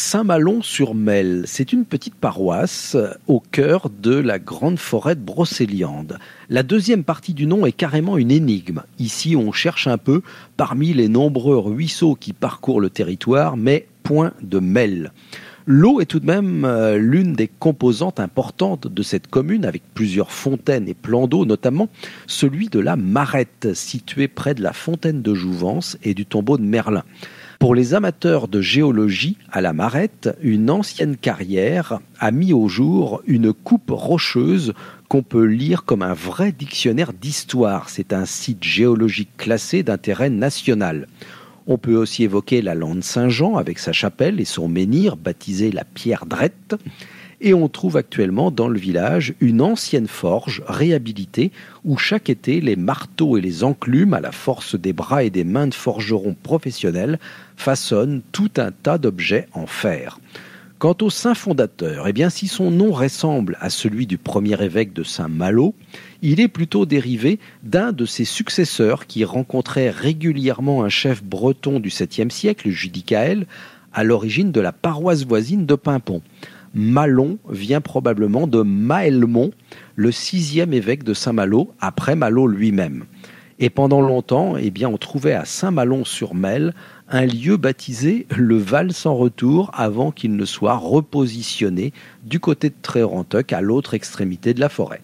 Saint-Malon-sur-Mel, c'est une petite paroisse au cœur de la grande forêt de Brocéliande. La deuxième partie du nom est carrément une énigme. Ici, on cherche un peu parmi les nombreux ruisseaux qui parcourent le territoire, mais point de Mel. L'eau est tout de même euh, l'une des composantes importantes de cette commune, avec plusieurs fontaines et plans d'eau, notamment celui de la Marette, située près de la fontaine de Jouvence et du tombeau de Merlin. Pour les amateurs de géologie à la Marette, une ancienne carrière a mis au jour une coupe rocheuse qu'on peut lire comme un vrai dictionnaire d'histoire. C'est un site géologique classé d'intérêt national. On peut aussi évoquer la lande Saint-Jean avec sa chapelle et son menhir baptisé la Pierre Drette et on trouve actuellement dans le village une ancienne forge réhabilitée où chaque été les marteaux et les enclumes à la force des bras et des mains de forgerons professionnels façonnent tout un tas d'objets en fer. Quant au saint fondateur, eh bien si son nom ressemble à celui du premier évêque de Saint-Malo, il est plutôt dérivé d'un de ses successeurs qui rencontrait régulièrement un chef breton du 7e siècle, Judicaël, à l'origine de la paroisse voisine de Pimpon. Malon vient probablement de Maelmont, le sixième évêque de Saint-Malo, après Malo lui-même. Et pendant longtemps, eh bien, on trouvait à Saint-Malon-sur-Mel un lieu baptisé le Val sans retour avant qu'il ne soit repositionné du côté de Trérantoc à l'autre extrémité de la forêt.